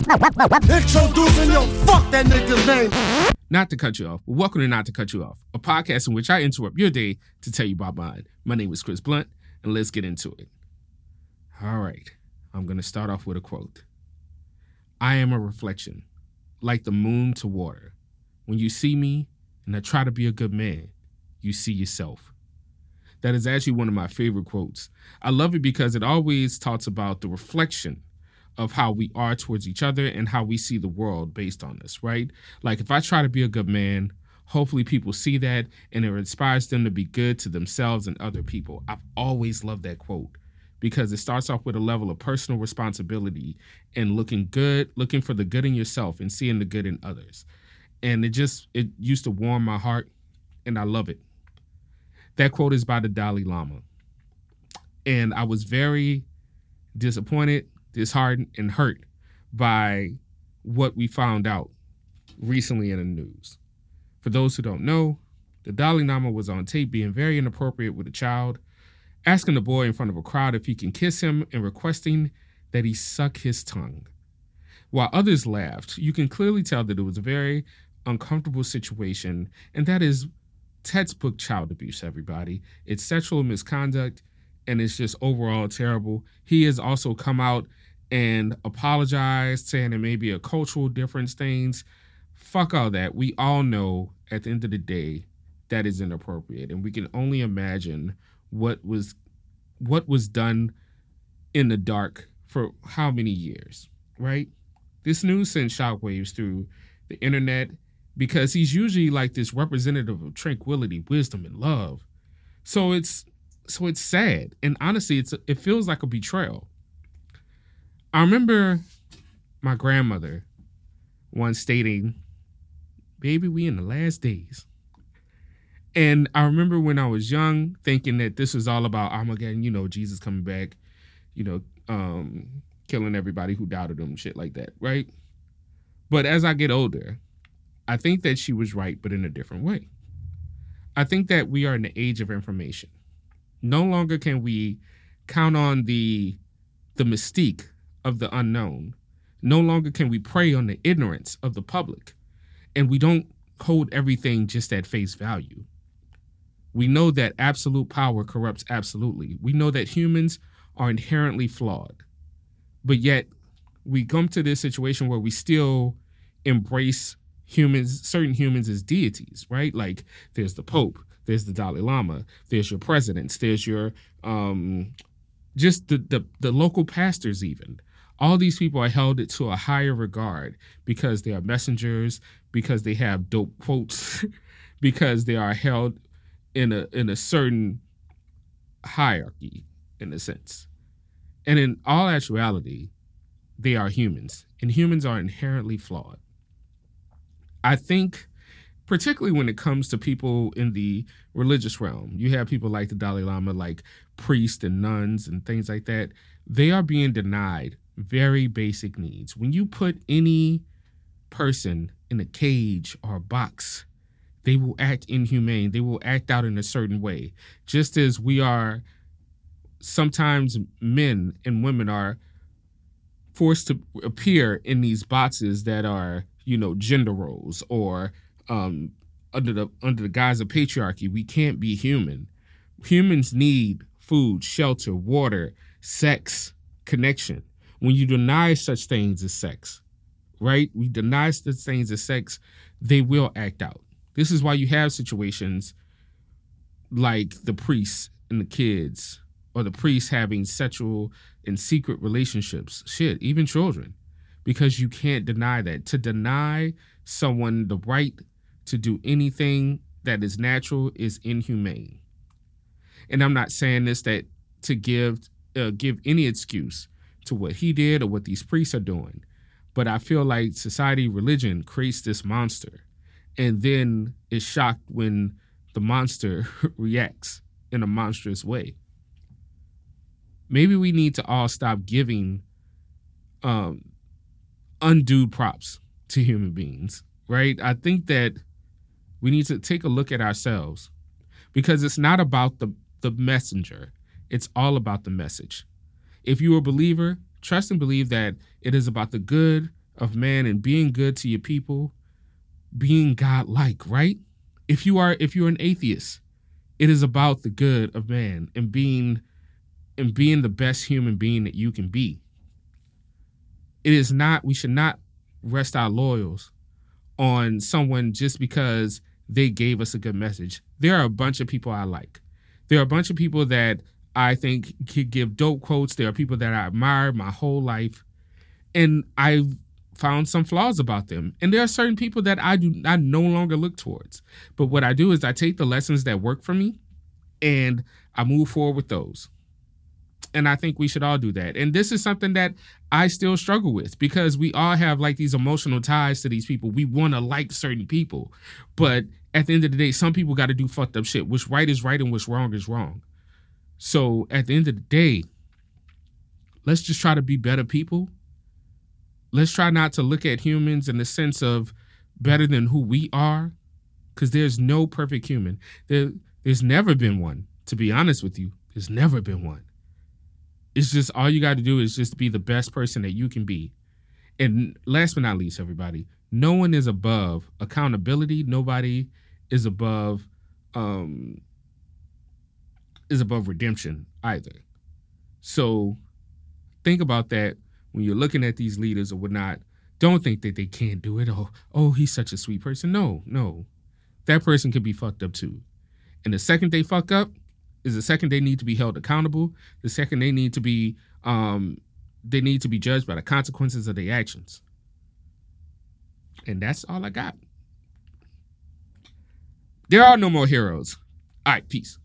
Introducing fuck that nigga's name. Not to cut you off, welcome to Not to Cut You Off, a podcast in which I interrupt your day to tell you about mine. My name is Chris Blunt, and let's get into it. All right, I'm going to start off with a quote I am a reflection, like the moon to water. When you see me and I try to be a good man, you see yourself. That is actually one of my favorite quotes. I love it because it always talks about the reflection of how we are towards each other and how we see the world based on this, right? Like if I try to be a good man, hopefully people see that and it inspires them to be good to themselves and other people. I've always loved that quote because it starts off with a level of personal responsibility and looking good, looking for the good in yourself and seeing the good in others. And it just it used to warm my heart and I love it. That quote is by the Dalai Lama. And I was very disappointed disheartened and hurt by what we found out recently in the news. For those who don't know, the Dalai Lama was on tape being very inappropriate with a child, asking the boy in front of a crowd if he can kiss him and requesting that he suck his tongue. While others laughed, you can clearly tell that it was a very uncomfortable situation, and that is textbook child abuse, everybody. It's sexual misconduct, and it's just overall terrible. He has also come out and apologized, saying it may be a cultural difference things. Fuck all that. We all know at the end of the day that is inappropriate. And we can only imagine what was what was done in the dark for how many years, right? This news sent shockwaves through the internet because he's usually like this representative of tranquility, wisdom, and love. So it's so it's sad, and honestly, it's it feels like a betrayal. I remember my grandmother once stating, Baby, we in the last days. And I remember when I was young thinking that this was all about Armageddon, you know, Jesus coming back, you know, um, killing everybody who doubted him, shit like that, right? But as I get older, I think that she was right, but in a different way. I think that we are in the age of information. No longer can we count on the the mystique of the unknown. No longer can we prey on the ignorance of the public, and we don't hold everything just at face value. We know that absolute power corrupts absolutely. We know that humans are inherently flawed, but yet we come to this situation where we still embrace humans, certain humans as deities, right? Like there's the Pope, there's the Dalai Lama, there's your presidents, there's your um, just the, the the local pastors even all these people are held to a higher regard because they are messengers, because they have dope quotes, because they are held in a in a certain hierarchy in a sense. And in all actuality, they are humans, and humans are inherently flawed. I think particularly when it comes to people in the religious realm. You have people like the Dalai Lama, like priests and nuns and things like that. They are being denied very basic needs. When you put any person in a cage or a box, they will act inhumane. They will act out in a certain way. Just as we are, sometimes men and women are forced to appear in these boxes that are, you know, gender roles or um, under the under the guise of patriarchy. We can't be human. Humans need food, shelter, water, sex, connection when you deny such things as sex, right? We deny such things as sex, they will act out. This is why you have situations like the priests and the kids, or the priests having sexual and secret relationships. Shit, even children. Because you can't deny that. To deny someone the right to do anything that is natural is inhumane. And I'm not saying this that to give uh, give any excuse to what he did or what these priests are doing. But I feel like society, religion creates this monster and then is shocked when the monster reacts in a monstrous way. Maybe we need to all stop giving um, undue props to human beings, right? I think that we need to take a look at ourselves because it's not about the, the messenger, it's all about the message. If you're a believer, trust and believe that it is about the good of man and being good to your people, being God-like, right? If you are if you're an atheist, it is about the good of man and being and being the best human being that you can be. It is not we should not rest our loyals on someone just because they gave us a good message. There are a bunch of people I like. There are a bunch of people that I think could give dope quotes. There are people that I admire my whole life. And I found some flaws about them. And there are certain people that I do I no longer look towards. But what I do is I take the lessons that work for me and I move forward with those. And I think we should all do that. And this is something that I still struggle with because we all have like these emotional ties to these people. We want to like certain people. But at the end of the day, some people got to do fucked up shit. Which right is right and which wrong is wrong. So at the end of the day, let's just try to be better people. Let's try not to look at humans in the sense of better than who we are, because there's no perfect human. There, there's never been one. To be honest with you, there's never been one. It's just all you got to do is just be the best person that you can be. And last but not least, everybody, no one is above accountability. Nobody is above um is above redemption either. So think about that when you're looking at these leaders or whatnot. Don't think that they can't do it. Oh, oh, he's such a sweet person. No, no. That person could be fucked up too. And the second they fuck up is the second they need to be held accountable. The second they need to be um they need to be judged by the consequences of their actions. And that's all I got. There are no more heroes. All right, peace.